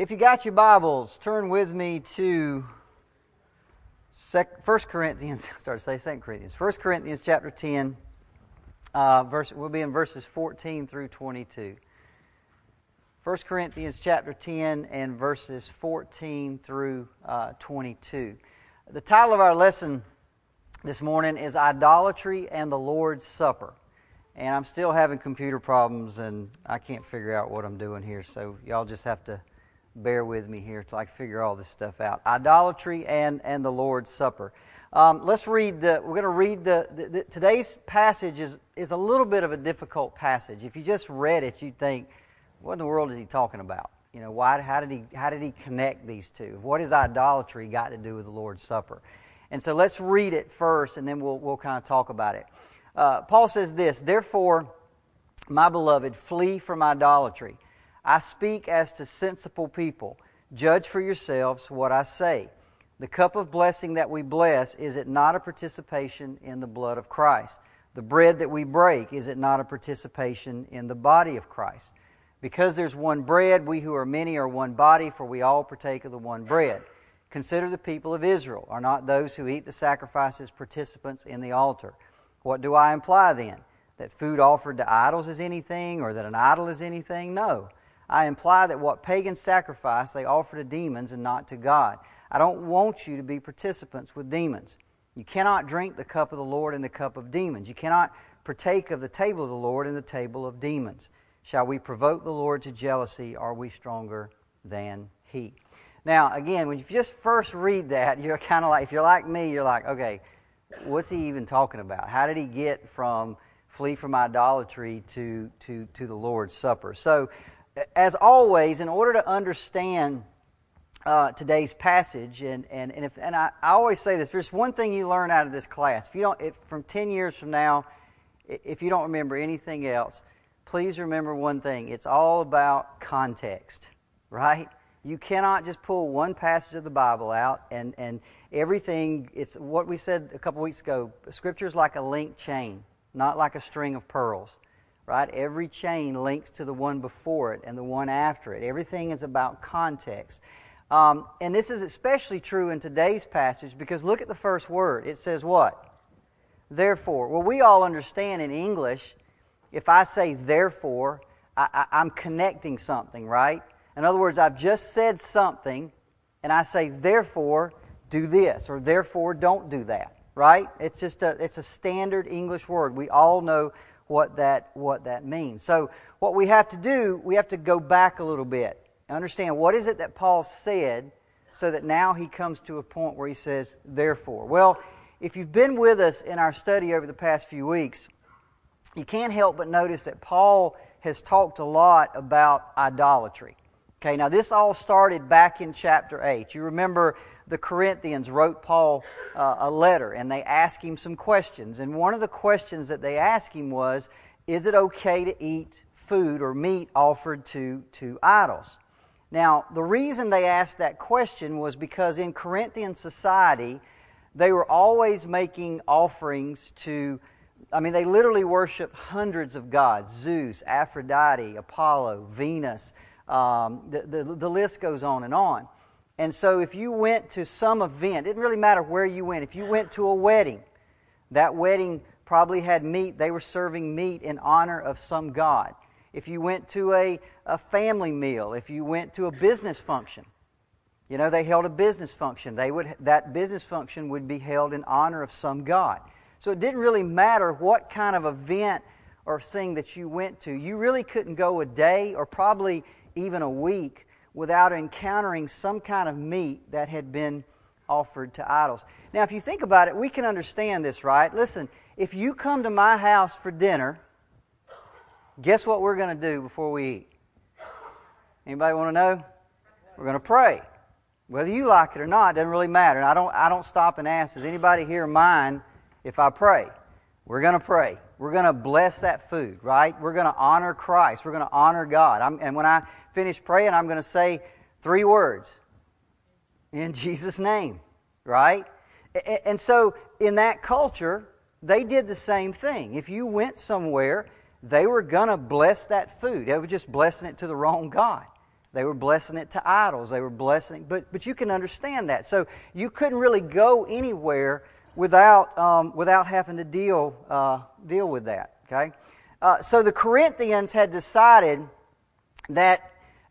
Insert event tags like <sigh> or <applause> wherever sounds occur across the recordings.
If you got your Bibles, turn with me to 1 Corinthians, <laughs> I started to say 2 Corinthians, 1 Corinthians chapter 10, uh, verse, we'll be in verses 14 through 22. 1 Corinthians chapter 10 and verses 14 through uh, 22. The title of our lesson this morning is Idolatry and the Lord's Supper. And I'm still having computer problems and I can't figure out what I'm doing here, so y'all just have to bear with me here till I can figure all this stuff out. Idolatry and, and the Lord's Supper. Um, let's read the, we're going to read the, the, the, today's passage is, is a little bit of a difficult passage. If you just read it, you'd think, what in the world is he talking about? You know, why, how, did he, how did he connect these two? What has idolatry got to do with the Lord's Supper? And so let's read it first, and then we'll, we'll kind of talk about it. Uh, Paul says this Therefore, my beloved, flee from idolatry. I speak as to sensible people. Judge for yourselves what I say. The cup of blessing that we bless, is it not a participation in the blood of Christ? The bread that we break, is it not a participation in the body of Christ? Because there's one bread, we who are many are one body, for we all partake of the one bread. Consider the people of Israel. Are not those who eat the sacrifices participants in the altar? What do I imply then? That food offered to idols is anything, or that an idol is anything? No. I imply that what pagans sacrifice, they offer to demons and not to God. I don't want you to be participants with demons. You cannot drink the cup of the Lord and the cup of demons. You cannot partake of the table of the Lord and the table of demons. Shall we provoke the Lord to jealousy? Are we stronger than He? Now, again, when you just first read that, you're kind of like, if you're like me, you're like, okay, what's he even talking about? How did he get from flee from idolatry to, to, to the Lord's Supper? So, as always, in order to understand uh, today's passage, and, and, and, if, and I, I always say this, there's one thing you learn out of this class. If you don't, if, from 10 years from now, if you don't remember anything else, please remember one thing. It's all about context, right? You cannot just pull one passage of the Bible out and, and everything, it's what we said a couple weeks ago. Scripture is like a link chain, not like a string of pearls right? Every chain links to the one before it and the one after it. Everything is about context. Um, and this is especially true in today's passage because look at the first word. It says what? Therefore. Well, we all understand in English, if I say therefore, I, I, I'm connecting something, right? In other words, I've just said something and I say, therefore, do this, or therefore, don't do that, right? It's just a, it's a standard English word. We all know what that, what that means. So, what we have to do, we have to go back a little bit. Understand what is it that Paul said so that now he comes to a point where he says, therefore. Well, if you've been with us in our study over the past few weeks, you can't help but notice that Paul has talked a lot about idolatry. Okay, now this all started back in chapter 8. You remember the Corinthians wrote Paul uh, a letter and they asked him some questions. And one of the questions that they asked him was Is it okay to eat food or meat offered to, to idols? Now, the reason they asked that question was because in Corinthian society, they were always making offerings to, I mean, they literally worshiped hundreds of gods Zeus, Aphrodite, Apollo, Venus. Um, the, the, the list goes on and on. And so if you went to some event, it didn't really matter where you went. If you went to a wedding, that wedding probably had meat. They were serving meat in honor of some god. If you went to a, a family meal, if you went to a business function, you know, they held a business function. They would, that business function would be held in honor of some god. So it didn't really matter what kind of event or thing that you went to. You really couldn't go a day or probably even a week without encountering some kind of meat that had been offered to idols. Now, if you think about it, we can understand this, right? Listen, if you come to my house for dinner, guess what we're going to do before we eat? Anybody want to know? We're going to pray. Whether you like it or not it doesn't really matter. And I don't, I don't stop and ask, does anybody here mind if I pray? We're going to pray. We're going to bless that food, right? We're going to honor Christ. We're going to honor God. I'm, and when I finish praying, I'm going to say three words in Jesus' name, right? And so in that culture, they did the same thing. If you went somewhere, they were going to bless that food. They were just blessing it to the wrong God. They were blessing it to idols. They were blessing, but but you can understand that. So you couldn't really go anywhere without um, without having to deal uh, deal with that. Okay, uh, so the Corinthians had decided that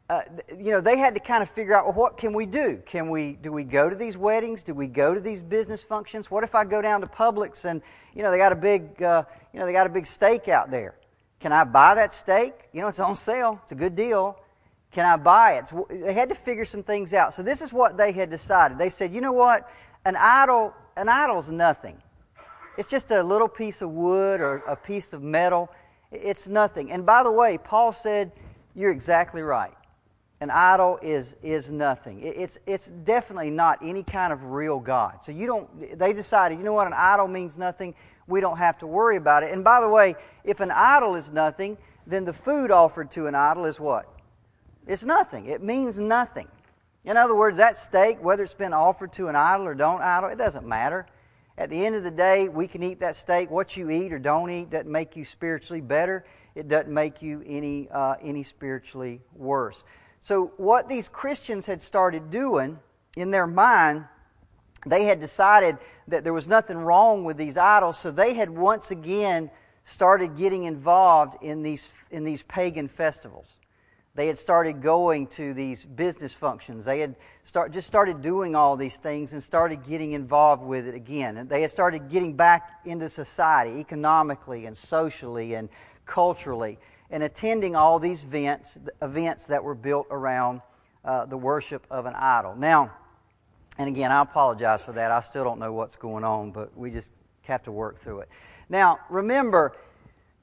uh, you know, they had to kind of figure out, well, what can we do? Can we, do we go to these weddings? Do we go to these business functions? What if I go down to Publix and, you know, they got a big, uh, you know, they got a big steak out there. Can I buy that steak? You know, it's on sale. It's a good deal. Can I buy it? So they had to figure some things out. So this is what they had decided. They said, you know what? An idol, an idol's nothing. It's just a little piece of wood or a piece of metal. It's nothing. And by the way, Paul said, you're exactly right an idol is is nothing. It's it's definitely not any kind of real God. So you don't. They decided, you know what, an idol means nothing. We don't have to worry about it. And by the way, if an idol is nothing, then the food offered to an idol is what? It's nothing. It means nothing. In other words, that steak, whether it's been offered to an idol or don't idol, it doesn't matter. At the end of the day, we can eat that steak. What you eat or don't eat doesn't make you spiritually better. It doesn't make you any uh, any spiritually worse. So, what these Christians had started doing in their mind, they had decided that there was nothing wrong with these idols, so they had once again started getting involved in these, in these pagan festivals. They had started going to these business functions. They had start, just started doing all these things and started getting involved with it again. And they had started getting back into society economically and socially and culturally and attending all these events, events that were built around uh, the worship of an idol. Now, and again, I apologize for that. I still don't know what's going on, but we just have to work through it. Now, remember,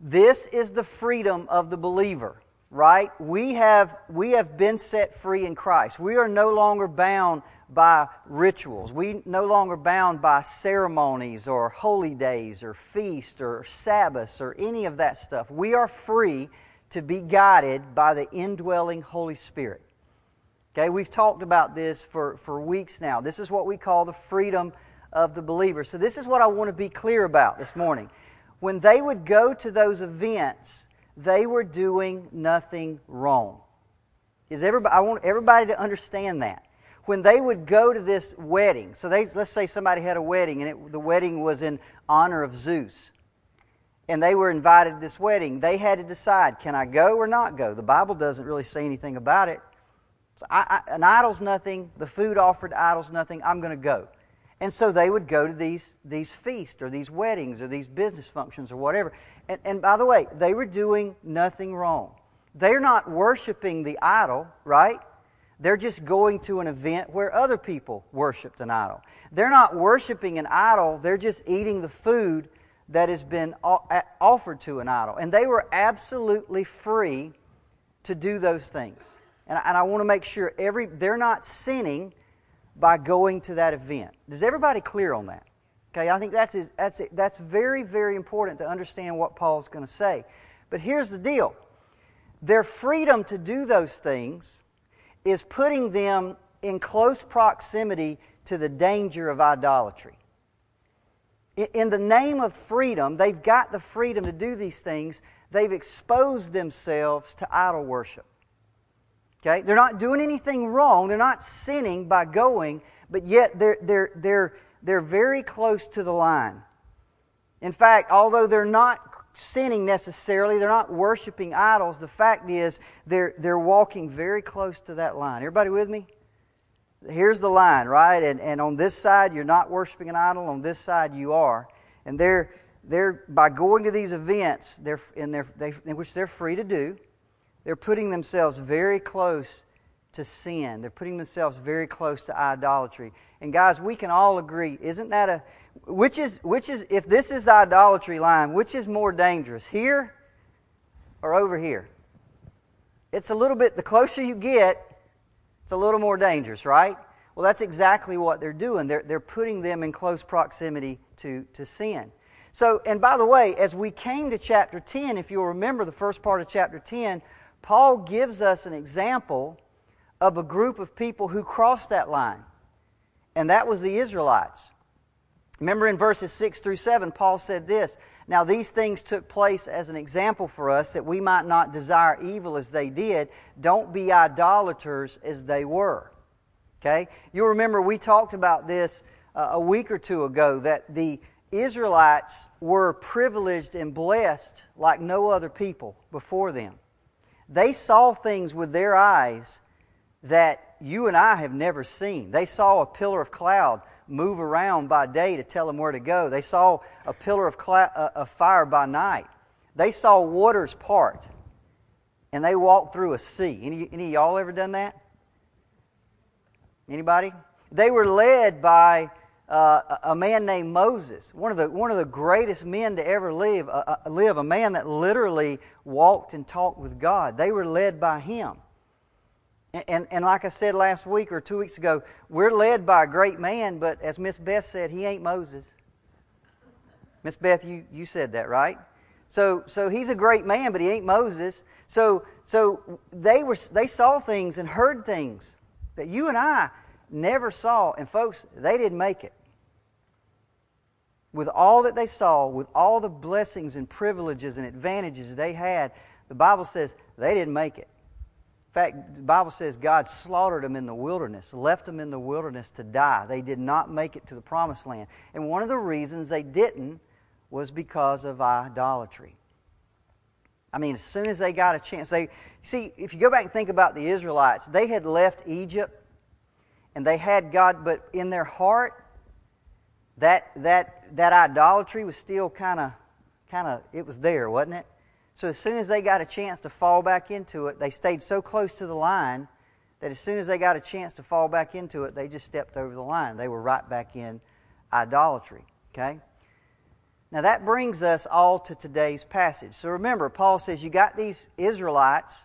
this is the freedom of the believer, right? We have, we have been set free in Christ. We are no longer bound by rituals. We no longer bound by ceremonies or holy days or feasts or Sabbaths or any of that stuff. We are free to be guided by the indwelling Holy Spirit. Okay, we've talked about this for, for weeks now. This is what we call the freedom of the believer. So, this is what I want to be clear about this morning. When they would go to those events, they were doing nothing wrong. Is everybody, I want everybody to understand that when they would go to this wedding, so they, let's say somebody had a wedding and it, the wedding was in honor of Zeus, and they were invited to this wedding, they had to decide can I go or not go? The Bible doesn't really say anything about it. So I, I, an idol's nothing, the food offered to idol's nothing, I'm going to go. And so they would go to these, these feasts or these weddings or these business functions or whatever. And, and by the way, they were doing nothing wrong. They're not worshiping the idol, right? They're just going to an event where other people worshiped an idol. They're not worshiping an idol, they're just eating the food that has been offered to an idol. And they were absolutely free to do those things. And I, want to make sure every they're not sinning by going to that event. Does everybody clear on that? Okay, I think that's that's that's very very important to understand what Paul's going to say. But here's the deal: their freedom to do those things is putting them in close proximity to the danger of idolatry. In the name of freedom, they've got the freedom to do these things. They've exposed themselves to idol worship. Okay? They're not doing anything wrong. They're not sinning by going, but yet they're, they're, they're, they're very close to the line. In fact, although they're not sinning necessarily. They're not worshiping idols. The fact is, they're, they're walking very close to that line. Everybody with me? Here's the line, right? And, and on this side, you're not worshiping an idol. On this side, you are. And they're, they're by going to these events, they're, in, their, they, in which they're free to do, they're putting themselves very close to sin. They're putting themselves very close to idolatry. And guys, we can all agree, isn't that a which is which is if this is the idolatry line, which is more dangerous, here or over here? It's a little bit the closer you get, it's a little more dangerous, right? Well, that's exactly what they're doing. They're, they're putting them in close proximity to, to sin. So, and by the way, as we came to chapter 10, if you'll remember the first part of chapter 10, Paul gives us an example of a group of people who crossed that line, and that was the Israelites. Remember in verses 6 through 7, Paul said this Now these things took place as an example for us that we might not desire evil as they did. Don't be idolaters as they were. Okay? You'll remember we talked about this uh, a week or two ago that the Israelites were privileged and blessed like no other people before them. They saw things with their eyes that you and I have never seen. They saw a pillar of cloud move around by day to tell them where to go. They saw a pillar of, cl- uh, of fire by night. They saw waters part, and they walked through a sea. Any, any of y'all ever done that? Anybody? They were led by uh, a man named Moses, one of the one of the greatest men to ever live, uh, live, a man that literally walked and talked with God. They were led by him. And, and like I said last week or two weeks ago, we're led by a great man, but as Miss Beth said, he ain't Moses. Miss Beth, you, you said that, right? So, so he's a great man, but he ain't Moses. So, so they, were, they saw things and heard things that you and I never saw. And folks, they didn't make it. With all that they saw, with all the blessings and privileges and advantages they had, the Bible says they didn't make it In fact, the Bible says God slaughtered them in the wilderness, left them in the wilderness to die. They did not make it to the promised land. And one of the reasons they didn't was because of idolatry. I mean, as soon as they got a chance, they see, if you go back and think about the Israelites, they had left Egypt and they had God, but in their heart, that that that idolatry was still kind of kind of it was there, wasn't it? So as soon as they got a chance to fall back into it, they stayed so close to the line that as soon as they got a chance to fall back into it, they just stepped over the line. They were right back in idolatry. Okay? Now that brings us all to today's passage. So remember, Paul says you got these Israelites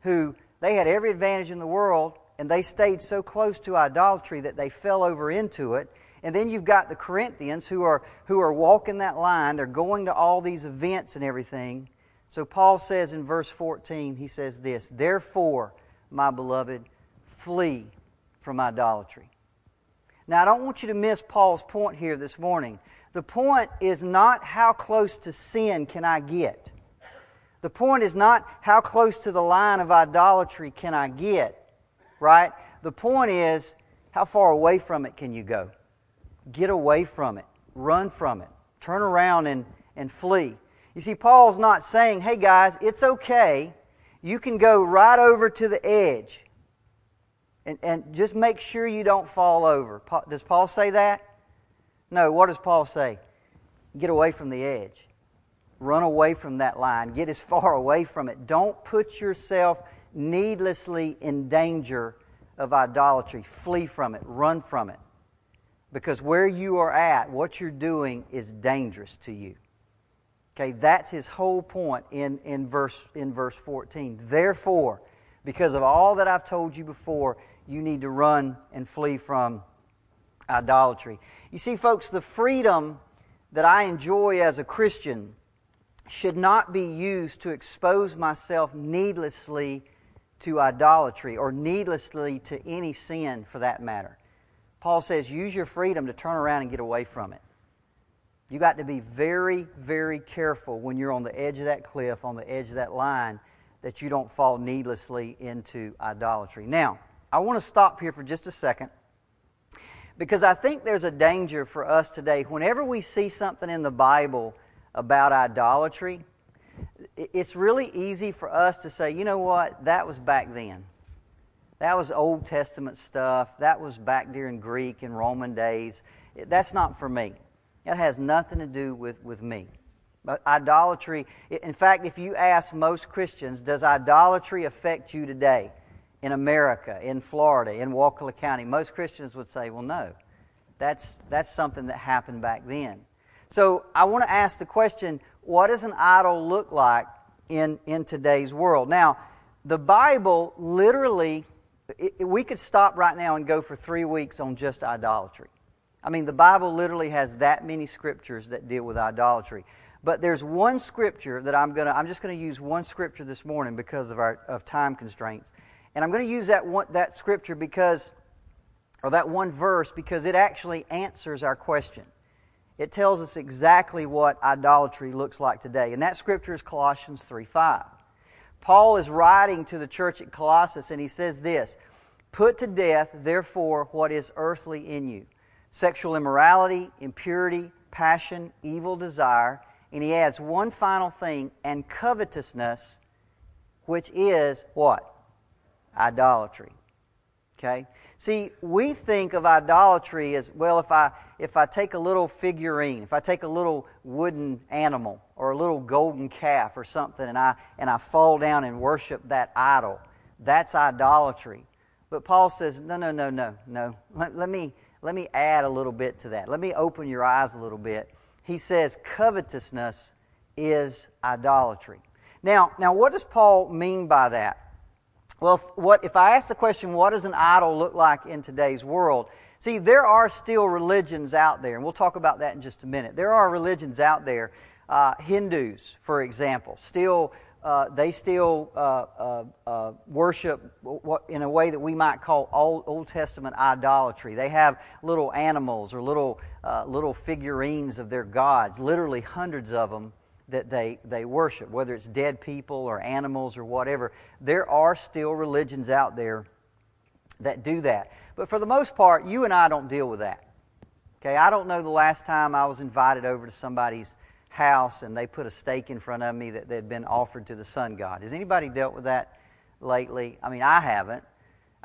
who they had every advantage in the world and they stayed so close to idolatry that they fell over into it. And then you've got the Corinthians who are who are walking that line. They're going to all these events and everything. So Paul says in verse 14, he says this Therefore, my beloved, flee from idolatry. Now, I don't want you to miss Paul's point here this morning. The point is not how close to sin can I get. The point is not how close to the line of idolatry can I get, right? The point is how far away from it can you go? Get away from it. Run from it. Turn around and, and flee. You see, Paul's not saying, hey guys, it's okay. You can go right over to the edge. And, and just make sure you don't fall over. Does Paul say that? No. What does Paul say? Get away from the edge. Run away from that line. Get as far away from it. Don't put yourself needlessly in danger of idolatry. Flee from it. Run from it. Because where you are at, what you're doing is dangerous to you. Okay, that's his whole point in, in, verse, in verse 14. Therefore, because of all that I've told you before, you need to run and flee from idolatry. You see, folks, the freedom that I enjoy as a Christian should not be used to expose myself needlessly to idolatry or needlessly to any sin for that matter. Paul says, use your freedom to turn around and get away from it. You got to be very, very careful when you're on the edge of that cliff, on the edge of that line, that you don't fall needlessly into idolatry. Now, I want to stop here for just a second because I think there's a danger for us today. Whenever we see something in the Bible about idolatry, it's really easy for us to say, you know what, that was back then. That was Old Testament stuff. That was back during Greek and Roman days. That's not for me. It has nothing to do with, with me. But idolatry, in fact, if you ask most Christians, does idolatry affect you today in America, in Florida, in Wakulla County? Most Christians would say, well, no. That's, that's something that happened back then. So I want to ask the question what does an idol look like in, in today's world? Now, the Bible literally, it, we could stop right now and go for three weeks on just idolatry. I mean, the Bible literally has that many scriptures that deal with idolatry. But there's one scripture that I'm going to, I'm just going to use one scripture this morning because of our of time constraints. And I'm going to use that one, that scripture because, or that one verse because it actually answers our question. It tells us exactly what idolatry looks like today. And that scripture is Colossians 3 5. Paul is writing to the church at Colossus, and he says this Put to death, therefore, what is earthly in you sexual immorality, impurity, passion, evil desire. And he adds one final thing, and covetousness, which is what? Idolatry. Okay? See, we think of idolatry as well if I if I take a little figurine, if I take a little wooden animal or a little golden calf or something and I and I fall down and worship that idol, that's idolatry. But Paul says, no, no, no, no, no. Let, let me let me add a little bit to that. Let me open your eyes a little bit. He says covetousness is idolatry. Now, now what does Paul mean by that? Well, if, what, if I ask the question, what does an idol look like in today's world? See, there are still religions out there, and we'll talk about that in just a minute. There are religions out there. Uh, Hindus, for example, still uh, they still uh, uh, uh worship in a way that we might call Old, Old Testament idolatry. They have little animals or little uh, little figurines of their gods, literally hundreds of them that they, they worship, whether it's dead people or animals or whatever. There are still religions out there that do that. But for the most part, you and I don't deal with that. Okay, I don't know the last time I was invited over to somebody's house and they put a steak in front of me that had been offered to the sun god. Has anybody dealt with that lately? I mean, I haven't.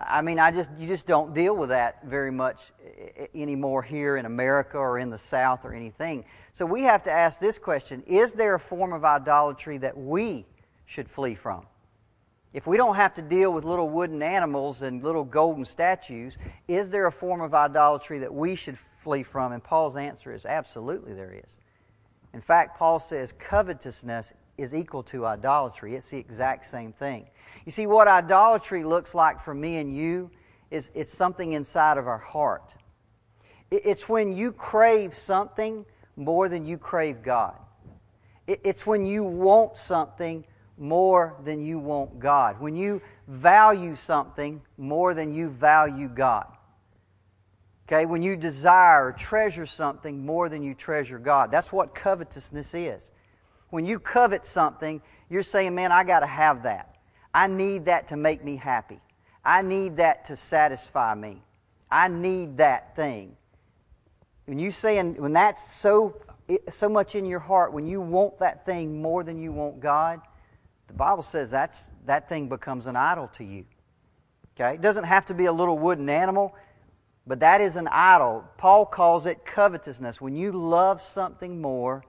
I mean, I just you just don't deal with that very much eh, eh, anymore here in America or in the South or anything. So we have to ask this question: Is there a form of idolatry that we should flee from? If we don't have to deal with little wooden animals and little golden statues, is there a form of idolatry that we should flee from? And Paul's answer is absolutely there is. In fact, Paul says covetousness is equal to idolatry. It's the exact same thing. You see, what idolatry looks like for me and you is it's something inside of our heart. It's when you crave something more than you crave God. It's when you want something more than you want God. When you value something more than you value God. Okay, when you desire or treasure something more than you treasure God. That's what covetousness is. When you covet something, you're saying, man, I got to have that. I need that to make me happy. I need that to satisfy me. I need that thing. When you saying when that's so so much in your heart, when you want that thing more than you want God, the Bible says that's that thing becomes an idol to you. Okay? It doesn't have to be a little wooden animal, but that is an idol. Paul calls it covetousness. When you love something more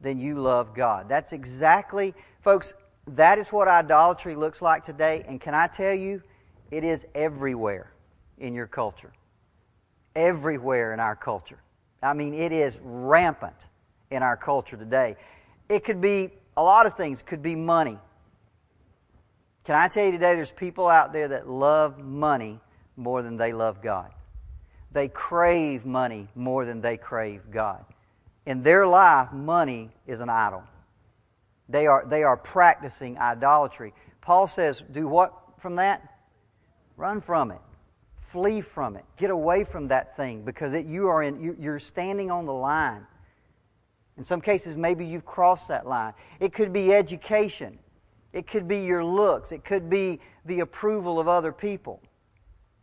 than you love God. That's exactly, folks, that is what idolatry looks like today. And can I tell you, it is everywhere in your culture. Everywhere in our culture. I mean, it is rampant in our culture today. It could be a lot of things, it could be money. Can I tell you today, there's people out there that love money more than they love God. They crave money more than they crave God. In their life, money is an idol. They are, they are practicing idolatry. Paul says, Do what from that? Run from it. Flee from it. Get away from that thing because it, you are in, you, you're standing on the line. In some cases, maybe you've crossed that line. It could be education, it could be your looks, it could be the approval of other people.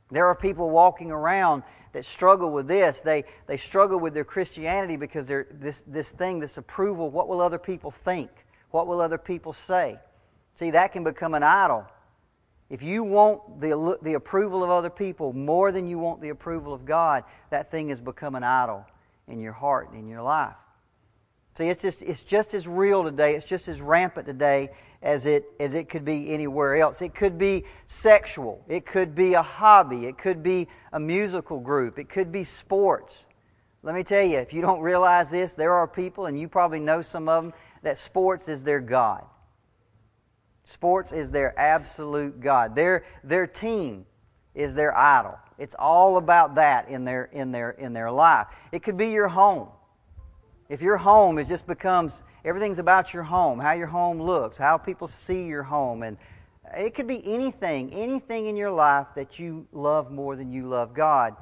There are people walking around that struggle with this. They, they struggle with their Christianity because they're this, this thing, this approval. What will other people think? What will other people say? See, that can become an idol. If you want the, the approval of other people more than you want the approval of God, that thing has become an idol in your heart and in your life. See, it's just, it's just as real today, it's just as rampant today as it, as it could be anywhere else. It could be sexual, it could be a hobby, it could be a musical group, it could be sports. Let me tell you, if you don't realize this, there are people, and you probably know some of them, that sports is their God. Sports is their absolute God. Their, their team is their idol. It's all about that in their, in, their, in their life. It could be your home. If your home is just becomes everything's about your home, how your home looks, how people see your home, and it could be anything, anything in your life that you love more than you love God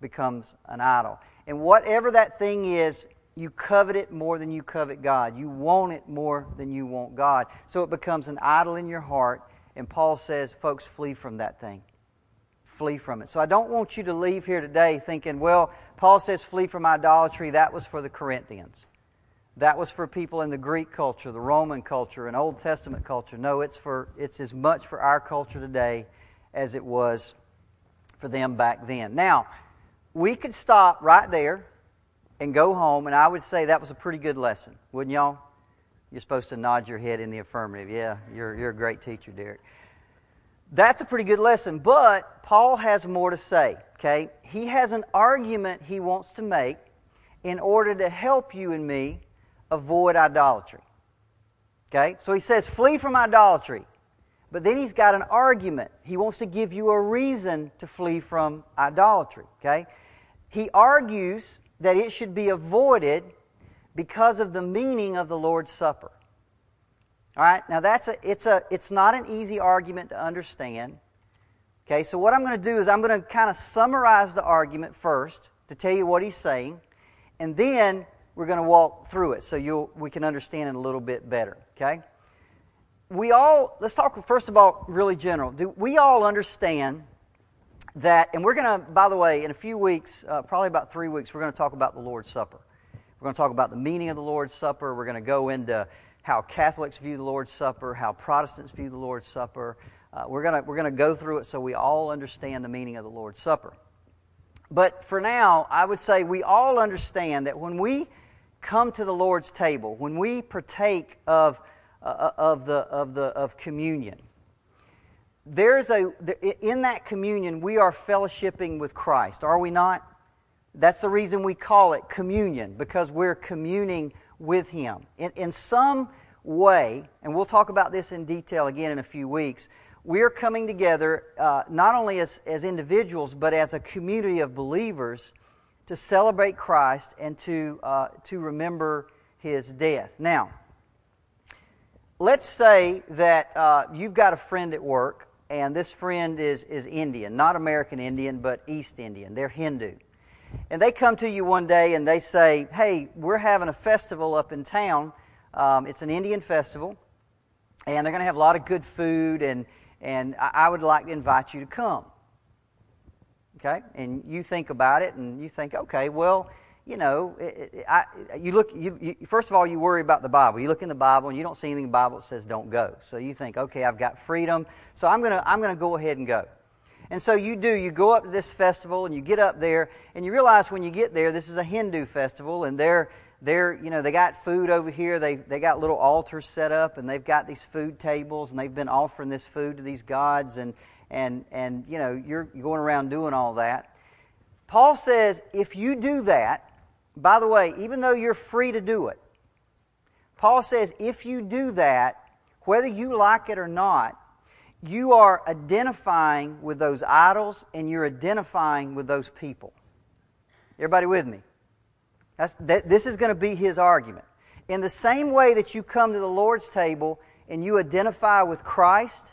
becomes an idol. And whatever that thing is, You covet it more than you covet God. You want it more than you want God. So it becomes an idol in your heart. And Paul says, folks, flee from that thing. Flee from it. So I don't want you to leave here today thinking, well, Paul says flee from idolatry. That was for the Corinthians. That was for people in the Greek culture, the Roman culture, and Old Testament culture. No, it's for it's as much for our culture today as it was for them back then. Now, we could stop right there and go home, and I would say that was a pretty good lesson, wouldn't y'all? You're supposed to nod your head in the affirmative. Yeah, you're, you're a great teacher, Derricke. That's a pretty good lesson, but Paul has more to say, okay? He has an argument he wants to make in order to help you and me avoid idolatry. Okay? So he says, flee from idolatry. But then he's got an argument. He wants to give you a reason to flee from idolatry. Okay? He argues that it should be avoided because of the meaning of the Lord's Supper. All right? Now that's a it's a it's not an easy argument to understand. Okay? So what I'm going to do is I'm going to kind of summarize the argument first to tell you what he's saying, and then we're going to walk through it so you'll we can understand it a little bit better. Okay? We all, let's talk first of all, really general. Do we all understand that, and we're going to, by the way, in a few weeks, uh, probably about three weeks, we're going to talk about the Lord's Supper. We're going to talk about the meaning of the Lord's Supper. We're going to go into how Catholics view the Lord's Supper, how Protestants view the Lord's Supper. Uh, we're going to we're going to go through it so we all understand the meaning of the Lord's Supper. But for now, I would say we all understand that when we come to the Lord's table, when we partake of, uh, of, the, of, the, of communion, there's a, in that communion, we are fellowshipping with Christ, are we not? That's the reason we call it communion, because we're communing with Him. In, in some way, and we'll talk about this in detail again in a few weeks, we're coming together uh, not only as, as individuals, but as a community of believers to celebrate Christ and to, uh, to remember his death. Now, let's say that uh, you've got a friend at work, and this friend is, is Indian, not American Indian, but East Indian. They're Hindu. And they come to you one day and they say, Hey, we're having a festival up in town. Um, it's an Indian festival, and they're going to have a lot of good food, and, and I would like to invite you to come. Okay? And you think about it and you think, okay, well, you know, it, it, I, you look, you, you, first of all, you worry about the Bible. You look in the Bible and you don't see anything in the Bible that says don't go. So you think, okay, I've got freedom, so I'm going to I'm to go ahead and go. And so you do, you go up to this festival and you get up there and you realize when you get there, this is a Hindu festival and they're, they're you know, they got food over here. They, they got little altars set up and they've got these food tables and they've been offering this food to these gods and, and, and you know, you're going around doing all that. Paul says if you do that, by the way, even though you're free to do it, Paul says if you do that, whether you like it or not, you are identifying with those idols and you're identifying with those people. Everybody with me? That, this is going to be his argument. In the same way that you come to the Lord's table and you identify with Christ,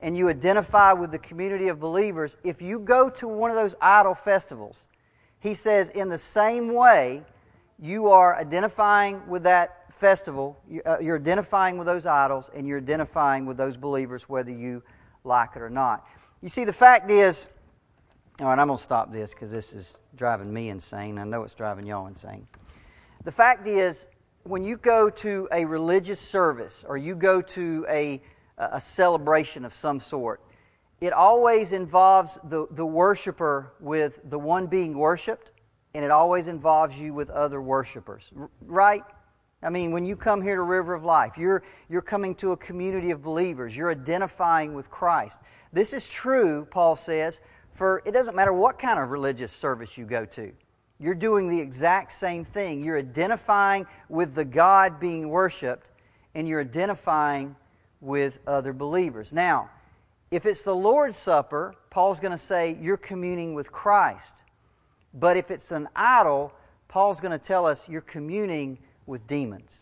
and you identify with the community of believers, if you go to one of those idol festivals, he says, in the same way, you are identifying with that festival, uh, you're identifying with those idols, and you're identifying with those believers, whether you like it or not. You see, the fact is, all right, I'm going to stop this because this is driving me insane. I know it's driving y'all insane. The fact is, when you go to a religious service or you go to a a celebration of some sort, it always involves the, the worshiper with the one being worshiped, and it always involves you with other worshipers. Right? I mean, when you come here to River of Life, you're, you're coming to a community of believers. You're identifying with Christ. This is true, Paul says, for it doesn't matter what kind of religious service you go to. You're doing the exact same thing. You're identifying with the God being worshiped, and you're identifying with other believers. Now, if it's the Lord's Supper, Paul's going to say you're communing with Christ. But if it's an idol, Paul's going to tell us you're communing with demons.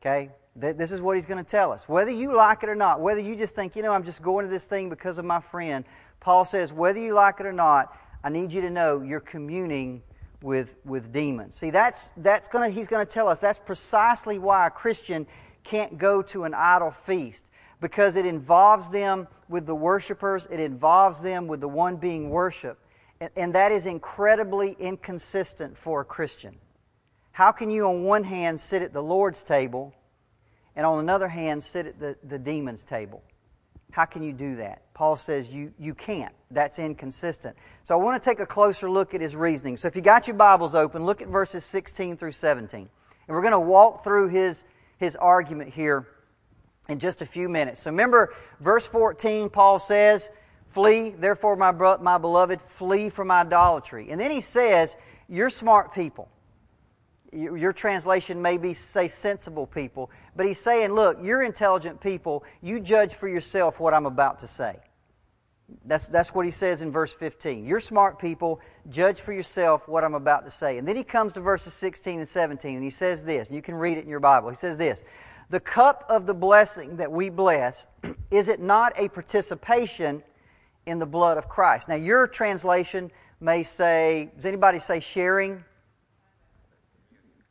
Okay? This is what he's going to tell us. Whether you like it or not, whether you just think, you know, I'm just going to this thing because of my friend, Paul says, whether you like it or not, I need you to know you're communing with, with demons. See, that's, that's gonna, he's going to tell us that's precisely why a Christian can't go to an idol feast because it involves them with the worshipers, it involves them with the one being worshiped. And, and that is incredibly inconsistent for a Christian. How can you, on one hand, sit at the Lord's table and on another hand, sit at the, the demon's table? How can you do that? Paul says you, you can't. That's inconsistent. So I want to take a closer look at his reasoning. So if you got your Bibles open, look at verses 16 through 17. And we're going to walk through his, his argument here in just a few minutes. So remember, verse 14, Paul says, Flee, therefore, my, bro- my beloved, flee from idolatry. And then he says, You're smart people. Your translation may be say sensible people, but he's saying, look, you're intelligent people. You judge for yourself what I'm about to say. That's, that's what he says in verse 15. You're smart people. Judge for yourself what I'm about to say. And then he comes to verses 16 and 17, and he says this, and you can read it in your Bible. He says this The cup of the blessing that we bless, <clears throat> is it not a participation in the blood of Christ? Now, your translation may say, does anybody say sharing?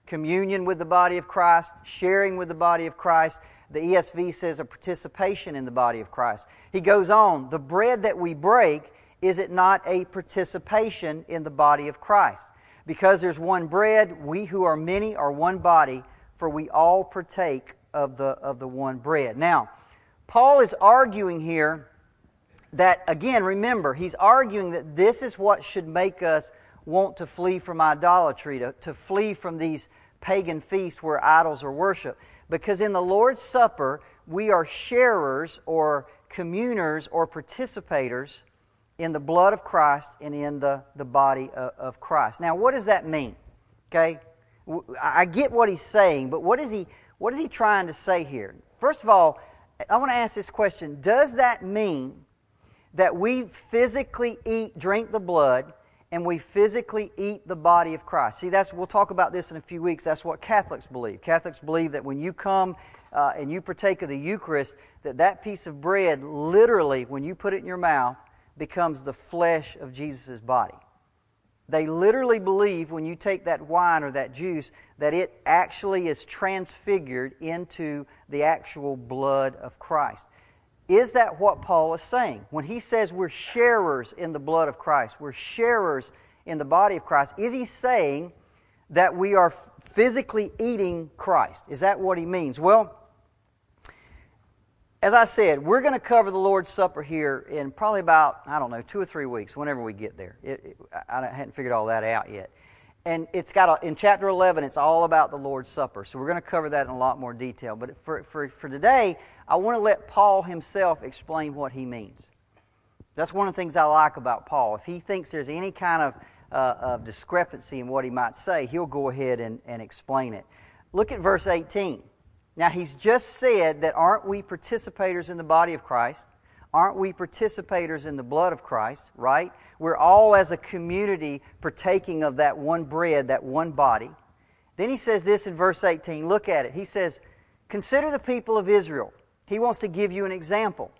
communion with the body of Christ, sharing with the body of Christ. The ESV says a participation in the body of Christ. He goes on, the bread that we break, is it not a participation in the body of Christ? Because there's one bread, we who are many are one body, for we all partake of the, of the one bread. Now, Paul is arguing here that, again, remember, he's arguing that this is what should make us want to flee from idolatry, to, to flee from these pagan feasts where idols are worshiped. Because in the Lord's Supper, we are sharers or communers or participators in the blood of Christ and in the, the body of, of Christ. Now, what does that mean? Okay? I get what he's saying, but what is he, what is he trying to say here? First of all, I want to ask this question Does that mean that we physically eat, drink the blood, and we physically eat the body of Christ. See, that's we'll talk about this in a few weeks. That's what Catholics believe. Catholics believe that when you come uh, and you partake of the Eucharist, that that piece of bread, literally, when you put it in your mouth, becomes the flesh of Jesus' body. They literally believe when you take that wine or that juice that it actually is transfigured into the actual blood of Christ. Is that what Paul is saying? When he says we're sharers in the blood of Christ, we're sharers in the body of Christ, is he saying that we are physically eating Christ? Is that what he means? Well, as I said, we're going to cover the Lord's Supper here in probably about, I don't know, two or three weeks, whenever we get there. It, it, I hadn't figured all that out yet. And it's got a, in chapter 11, it's all about the Lord's Supper. So we're going to cover that in a lot more detail. But for, for, for today, I want to let Paul himself explain what he means. That's one of the things I like about Paul. If he thinks there's any kind of, uh, of discrepancy in what he might say, he'll go ahead and, and explain it. Look at verse 18. Now, he's just said that aren't we participators in the body of Christ? Aren't we participators in the blood of Christ, right? We're all as a community partaking of that one bread, that one body. Then he says this in verse 18. Look at it. He says, Consider the people of Israel. He wants to give you an example.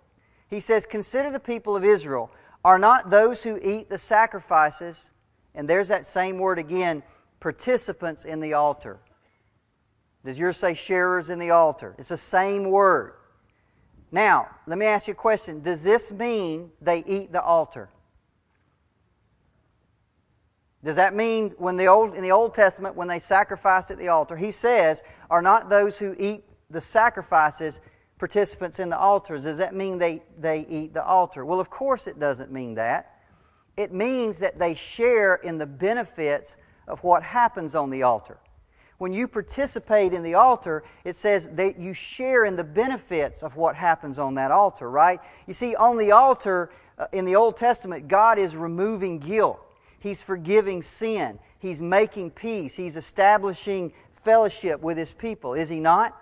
He says, Consider the people of Israel. Are not those who eat the sacrifices, and there's that same word again, participants in the altar? Does yours say sharers in the altar? It's the same word. Now, let me ask you a question. Does this mean they eat the altar? Does that mean when the old in the Old Testament when they sacrificed at the altar, he says, are not those who eat the sacrifices participants in the altars? Does that mean they, they eat the altar? Well, of course it doesn't mean that. It means that they share in the benefits of what happens on the altar when you participate in the altar, it says that you share in the benefits of what happens on that altar, right? You see, on the altar uh, in the Old Testament, God is removing guilt. He's forgiving sin. He's making peace. He's establishing fellowship with His people, is He not?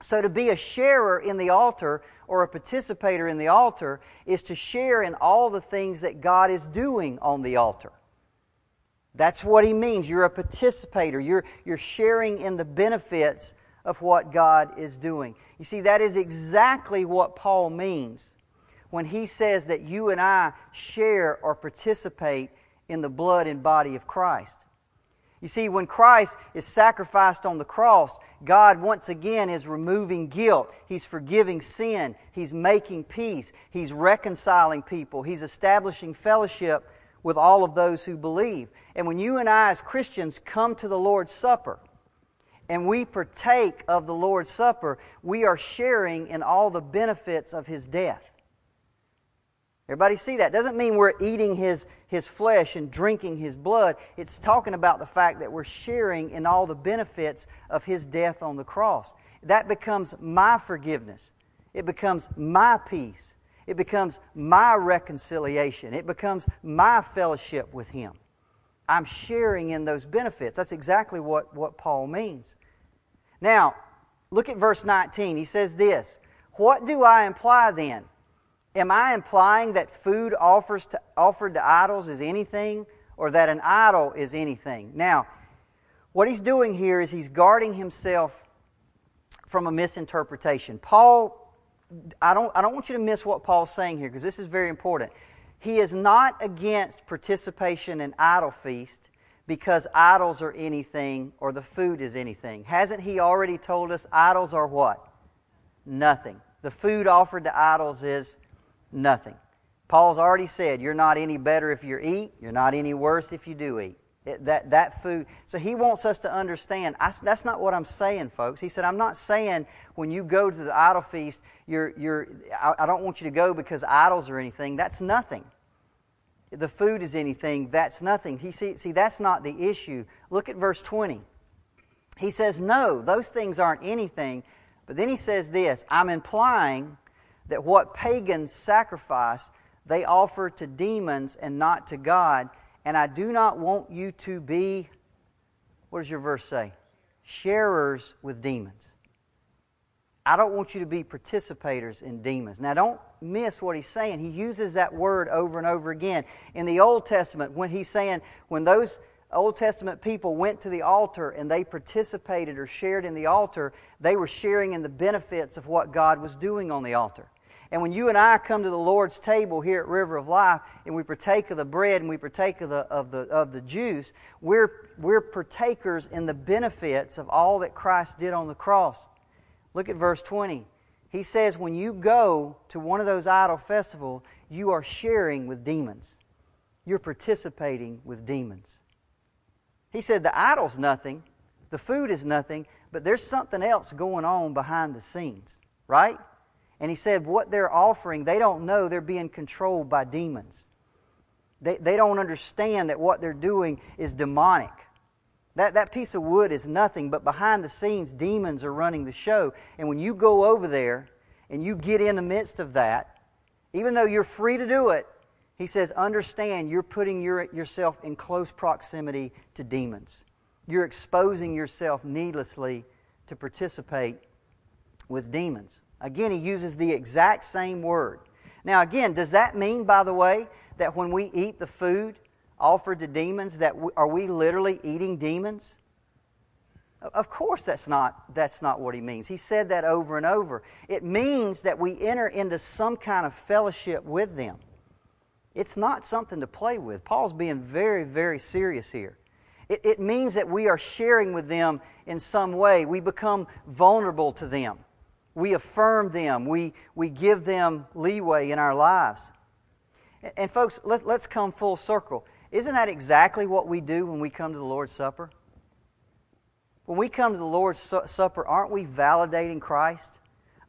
So to be a sharer in the altar or a participator in the altar is to share in all the things that God is doing on the altar. That's what he means. You're a participator. You're, you're sharing in the benefits of what God is doing. You see, that is exactly what Paul means when he says that you and I share or participate in the blood and body of Christ. You see, when Christ is sacrificed on the cross, God once again is removing guilt. He's forgiving sin. He's making peace. He's reconciling people. He's establishing fellowship with all of those who believe. And when you and I, as Christians, come to the Lord's Supper and we partake of the Lord's Supper, we are sharing in all the benefits of His death. Everybody see that? Doesn't mean we're eating his, his flesh and drinking his blood. It's talking about the fact that we're sharing in all the benefits of his death on the cross. That becomes my forgiveness. It becomes my peace. It becomes my reconciliation. It becomes my fellowship with him. I'm sharing in those benefits. That's exactly what, what Paul means. Now, look at verse 19. He says this What do I imply then? Am I implying that food offers to, offered to idols is anything or that an idol is anything? Now, what he's doing here is he's guarding himself from a misinterpretation. Paul, I don't, I don't want you to miss what Paul's saying here because this is very important. He is not against participation in idol feast because idols are anything or the food is anything. Hasn't he already told us idols are what? Nothing. The food offered to idols is Nothing. Paul's already said, you're not any better if you eat, you're not any worse if you do eat. That, that food. So he wants us to understand. I, that's not what I'm saying, folks. He said, I'm not saying when you go to the idol feast, you're, you're, I, I don't want you to go because idols are anything. That's nothing. The food is anything. That's nothing. He, see, see, that's not the issue. Look at verse 20. He says, No, those things aren't anything. But then he says this I'm implying that what pagans sacrifice, they offer to demons and not to God. And I do not want you to be, what does your verse say? Sharers with demons. I don't want you to be participators in demons. Now, don't miss what he's saying. He uses that word over and over again. In the Old Testament, when he's saying, when those Old Testament people went to the altar and they participated or shared in the altar, they were sharing in the benefits of what God was doing on the altar. And when you and I come to the Lord's table here at River of Life and we partake of the bread and we partake of the, of the, of the juice, we're, we're partakers in the benefits of all that Christ did on the cross. Look at verse 20. He says, when you go to one of those idol festivals, you are sharing with demons. You're participating with demons. He said, the idol's nothing, the food is nothing, but there's something else going on behind the scenes, right? And he said, what they're offering, they don't know they're being controlled by demons. They, they don't understand that what they're doing is demonic. That, that piece of wood is nothing, but behind the scenes, demons are running the show. And when you go over there and you get in the midst of that, even though you're free to do it, he says, understand you're putting your, yourself in close proximity to demons. You're exposing yourself needlessly to participate with demons. Again, he uses the exact same word. Now, again, does that mean, by the way, that when we eat the food offered to demons, that we, are we literally eating demons? Of course, that's not, that's not what he means. He said that over and over. It means that we enter into some kind of fellowship with them. It's not something to play with. Paul's being very, very serious here. It, it means that we are sharing with them in some way. We become vulnerable to them we affirm them, we, we give them leeway in our lives. And, and folks, let, let's come full circle. Isn't that exactly what we do when we come to the Lord's Supper? When we come to the Lord's su- Supper, aren't we validating Christ?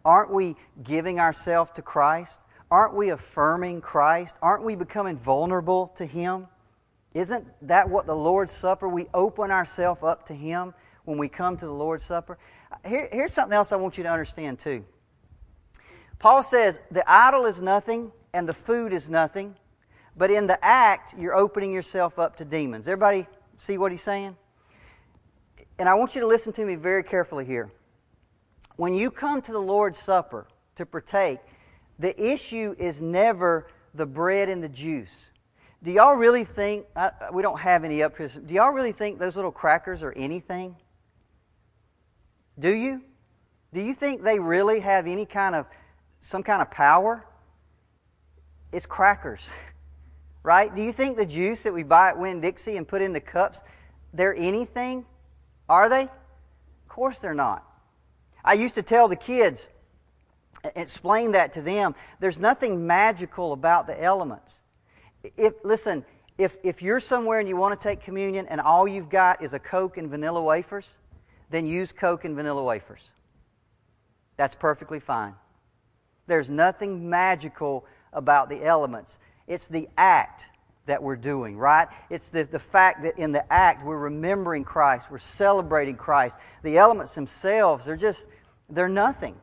Aren't we giving ourselves to Christ? Aren't we affirming Christ? Aren't we becoming vulnerable to Him? Isn't that what the Lord's Supper? We open ourselves up to Him when we come to the Lord's Supper. Here, here's something else I want you to understand too. Paul says the idol is nothing and the food is nothing, but in the act, you're opening yourself up to demons. Everybody see what he's saying? And I want you to listen to me very carefully here. When you come to the Lord's Supper to partake, the issue is never the bread and the juice. Do y'all really think, I, we don't have any up here, do y'all really think those little crackers are anything? Do you? Do you think they really have any kind of some kind of power? It's crackers. <laughs> Right? Do you think the juice that we buy at Winn Dixie and put in the cups, they're anything? Are they? Of course they're not. I used to tell the kids, explain that to them. There's nothing magical about the elements. If listen, if if you're somewhere and you want to take communion and all you've got is a Coke and vanilla wafers, then use Coke and vanilla wafers. That's perfectly fine. There's nothing magical about the elements. It's the act that we're doing, right? It's the, the fact that in the act we're remembering Christ, we're celebrating Christ. The elements themselves, they're just, they're nothing.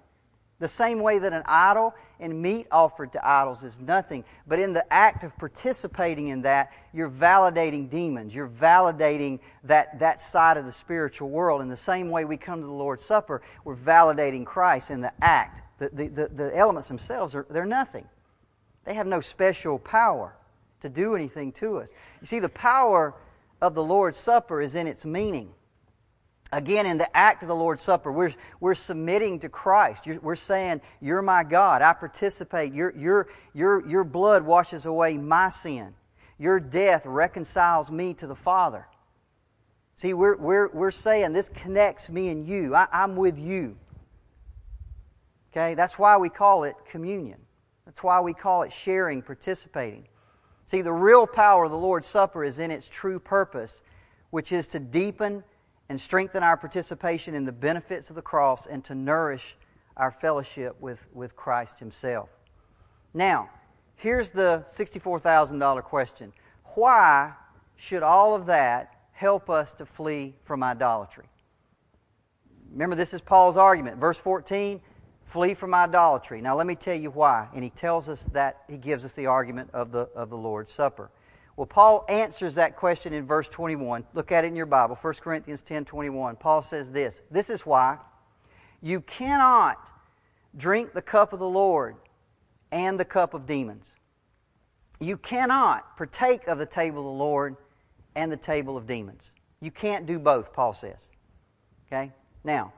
The same way that an idol and meat offered to idols is nothing. But in the act of participating in that, you're validating demons. You're validating that, that side of the spiritual world. In the same way we come to the Lord's Supper, we're validating Christ in the act. The, the, the, the elements themselves, are, they're nothing. They have no special power to do anything to us. You see, the power of the Lord's Supper is in its meaning. Again, in the act of the Lord's Supper, we're, we're submitting to Christ. You're, we're saying, You're my God. I participate. Your, your, your, your blood washes away my sin. Your death reconciles me to the Father. See, we're, we're, we're saying this connects me and you. I, I'm with you. Okay? That's why we call it communion. That's why we call it sharing, participating. See, the real power of the Lord's Supper is in its true purpose, which is to deepen and strengthen our participation in the benefits of the cross and to nourish our fellowship with, with Christ Himself. Now, here's the $64,000 question Why should all of that help us to flee from idolatry? Remember, this is Paul's argument. Verse 14 Flee from idolatry. Now, let me tell you why. And he tells us that, he gives us the argument of the, of the Lord's Supper. Well, Paul answers that question in verse 21. Look at it in your Bible, 1 Corinthians 10 21. Paul says this This is why you cannot drink the cup of the Lord and the cup of demons. You cannot partake of the table of the Lord and the table of demons. You can't do both, Paul says. Okay? Now,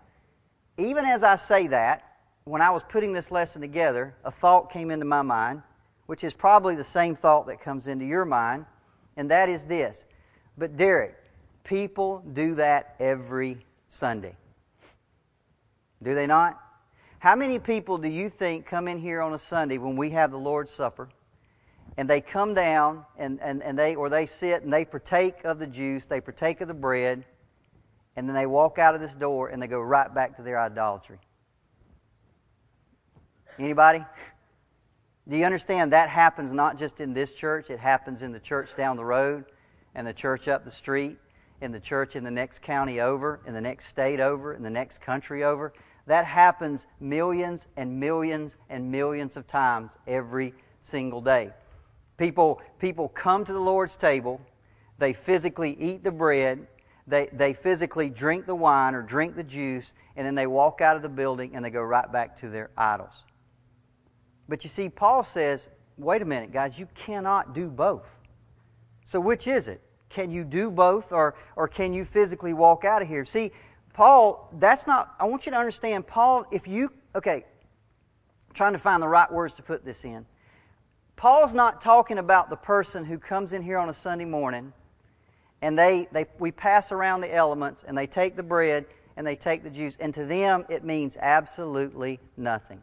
even as I say that, when I was putting this lesson together, a thought came into my mind, which is probably the same thought that comes into your mind, and that is this. But, Derricke, people do that every Sunday. Do they not? How many people do you think come in here on a Sunday when we have the Lord's Supper and they come down and, and, and they or they sit and they partake of the juice, they partake of the bread, and then they walk out of this door and they go right back to their idolatry? Anybody? <laughs> Do you understand that happens not just in this church, it happens in the church down the road and the church up the street, in the church in the next county over, in the next state over, in the next country over. That happens millions and millions and millions of times every single day. People, people come to the Lord's table, they physically eat the bread, they, they physically drink the wine or drink the juice, and then they walk out of the building and they go right back to their idols. But you see, Paul says, wait a minute, guys, you cannot do both. So which is it? Can you do both or, or can you physically walk out of here? See, Paul, that's not, I want you to understand, Paul, if you, okay, trying to find the right words to put this in. Paul's not talking about the person who comes in here on a Sunday morning and they, they, we pass around the elements and they take the bread and they take the juice, and to them it means absolutely nothing.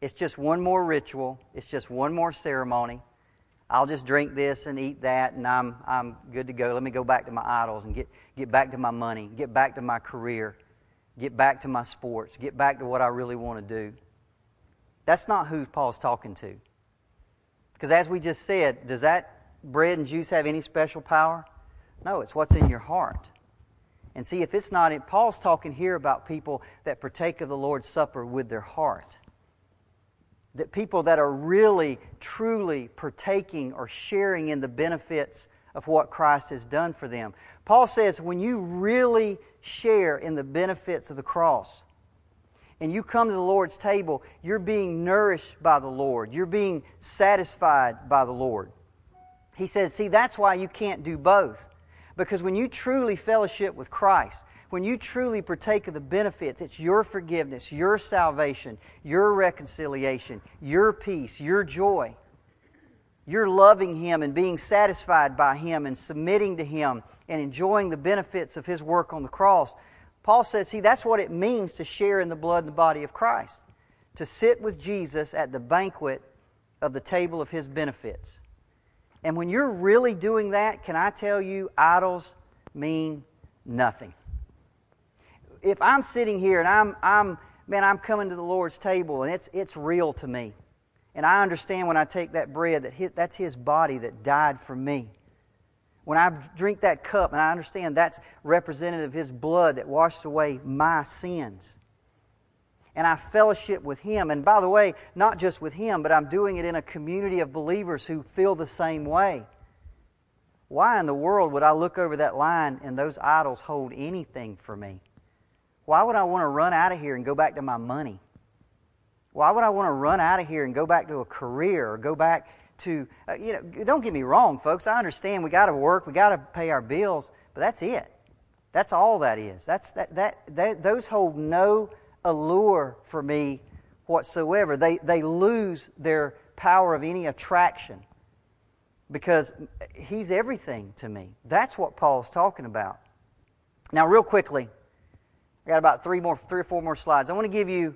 It's just one more ritual, it's just one more ceremony. I'll just drink this and eat that, and I'm, I'm good to go. Let me go back to my idols and get, get back to my money, get back to my career, get back to my sports, get back to what I really want to do. That's not who Paul's talking to. Because as we just said, does that bread and juice have any special power? No, it's what's in your heart. And see, if it's not, Paul's talking here about people that partake of the Lord's Supper with their heart that people that are really, truly partaking or sharing in the benefits of what Christ has done for them. Paul says when you really share in the benefits of the cross and you come to the Lord's table, you're being nourished by the Lord, you're being satisfied by the Lord. He says, See, that's why you can't do both. Because when you truly fellowship with Christ, when you truly partake of the benefits, it's your forgiveness, your salvation, your reconciliation, your peace, your joy. you're loving Him and being satisfied by Him and submitting to Him and enjoying the benefits of His work on the cross. Paul said, see, that's what it means to share in the blood and the body of Christ. To sit with Jesus at the banquet of the table of His benefits. And when you're really doing that, can I tell you, idols mean nothing. If I'm sitting here and I'm, I'm man, I'm coming to the Lord's table and it's, it's real to me. And I understand when I take that bread that his, that's His body that died for me. When I drink that cup and I understand that's representative of His blood that washed away my sins. And I fellowship with Him. And by the way, not just with Him, but I'm doing it in a community of believers who feel the same way. Why in the world would I look over that line and those idols hold anything for me? Why would I want to run out of here and go back to my money? Why would I want to run out of here and go back to a career or go back to, uh, you know, don't get me wrong, folks. I understand we got to work, we got to pay our bills, but that's it. That's all that is. That's, that, that, that, those hold no allure for me whatsoever. They, they lose their power of any attraction because he's everything to me. That's what Paul's talking about. Now, real quickly, I got about three more, three or four more slides. I want to give you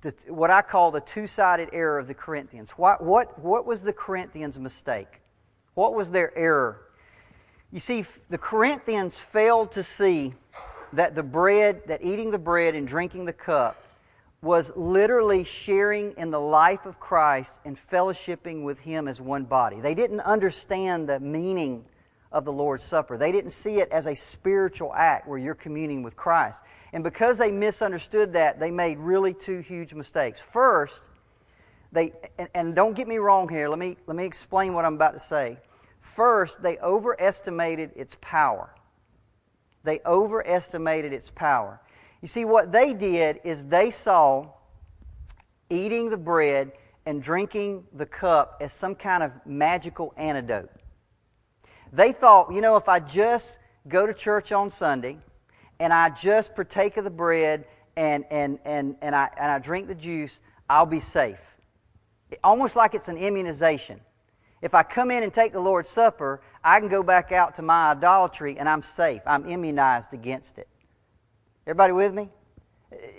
the, what I call the two sided error of the Corinthians. What, what, what was the Corinthians' mistake? What was their error? You see, the Corinthians failed to see that the bread, that eating the bread and drinking the cup was literally sharing in the life of Christ and fellowshipping with Him as one body. They didn't understand the meaning of the Lord's Supper. They didn't see it as a spiritual act where you're communing with Christ. And because they misunderstood that, they made really two huge mistakes. First, they and, and, don't get me wrong here, let me let me explain what I'm about to say. First, they overestimated its power. They overestimated its power. You see, what they did is they saw eating the bread and drinking the cup as some kind of magical antidote. They thought, you know, if I just go to church on Sunday and I just partake of the bread and, and, and, and, I, and I drink the juice, I'll be safe. Almost like it's an immunization. If I come in and take the Lord's Supper, I can go back out to my idolatry and I'm safe. I'm immunized against it. Everybody with me?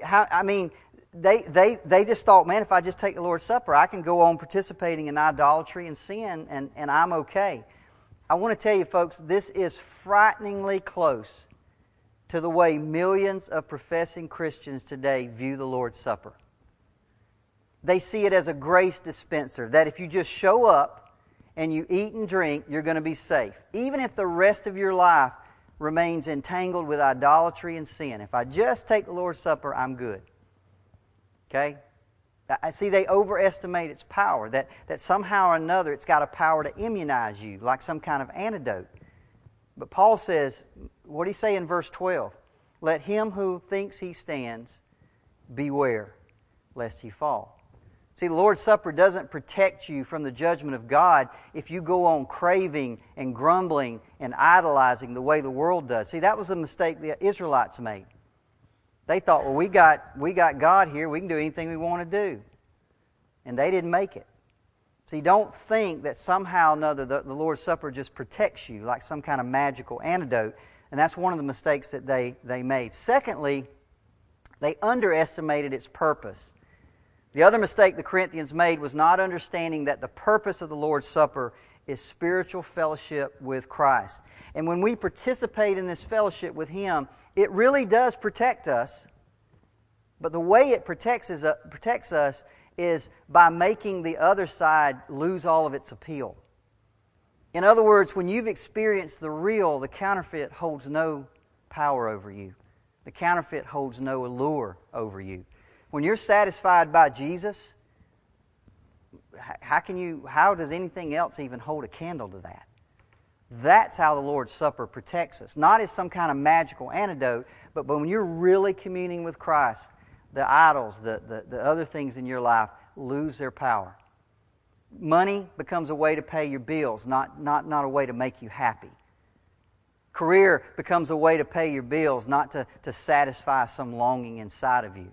How, I mean, they, they, they just thought, man, if I just take the Lord's Supper, I can go on participating in idolatry and sin and, and I'm okay. I want to tell you, folks, this is frighteningly close to the way millions of professing Christians today view the Lord's Supper. They see it as a grace dispenser, that if you just show up and you eat and drink, you're going to be safe. Even if the rest of your life remains entangled with idolatry and sin. If I just take the Lord's Supper, I'm good. Okay? I see they overestimate its power, that, that somehow or another it's got a power to immunize you, like some kind of antidote. But Paul says, what do he say in verse 12? Let him who thinks he stands beware lest he fall. See, the Lord's Supper doesn't protect you from the judgment of God if you go on craving and grumbling and idolizing the way the world does. See, that was the mistake the Israelites made. They thought, well, we got, we got God here. We can do anything we want to do. And they didn't make it. See, don't think that somehow or another the, the Lord's Supper just protects you like some kind of magical antidote. And that's one of the mistakes that they, they made. Secondly, they underestimated its purpose. The other mistake the Corinthians made was not understanding that the purpose of the Lord's Supper is spiritual fellowship with Christ. And when we participate in this fellowship with Him, it really does protect us. But the way it protects, is, uh, protects us is by making the other side lose all of its appeal. In other words, when you've experienced the real, the counterfeit holds no power over you. The counterfeit holds no allure over you. When you're satisfied by Jesus, how can you how does anything else even hold a candle to that? That's how the Lord's Supper protects us. Not as some kind of magical antidote, but when you're really communing with Christ, the idols, the, the, the other things in your life lose their power. Money becomes a way to pay your bills, not, not, not a way to make you happy. Career becomes a way to pay your bills, not to, to satisfy some longing inside of you.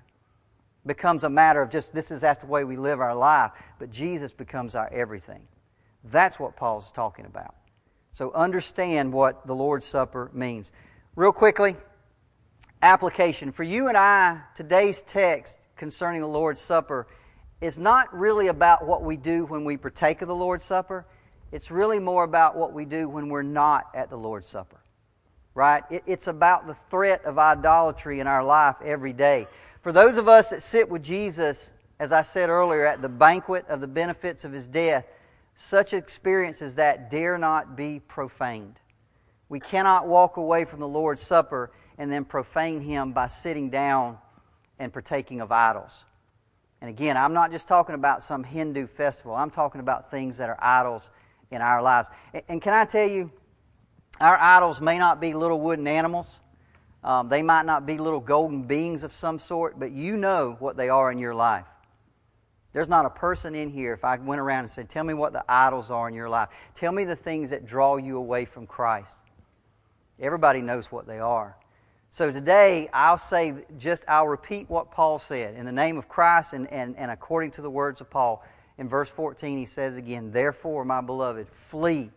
Becomes a matter of just this is the way we live our life, but Jesus becomes our everything. That's what Paul's talking about. So understand what the Lord's Supper means. Real quickly, application. For you and I, today's text concerning the Lord's Supper is not really about what we do when we partake of the Lord's Supper. It's really more about what we do when we're not at the Lord's Supper. Right? it's about the threat of idolatry in our life every day. For those of us that sit with Jesus, as I said earlier, at the banquet of the benefits of his death, such experiences that dare not be profaned. We cannot walk away from the Lord's Supper and then profane him by sitting down and partaking of idols. And again, I'm not just talking about some Hindu festival. I'm talking about things that are idols in our lives. And can I tell you, our idols may not be little wooden animals. Um, they might not be little golden beings of some sort, but you know what they are in your life. There's not a person in here, if I went around and said, Tell me what the idols are in your life, tell me the things that draw you away from Christ. Everybody knows what they are. So today, I'll say just, I'll repeat what Paul said. In the name of Christ and, and, and according to the words of Paul, in verse 14, he says again, Therefore, my beloved, flee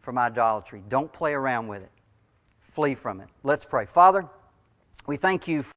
from idolatry. Don't play around with it. Flee from it. Let's pray. Father, we thank you.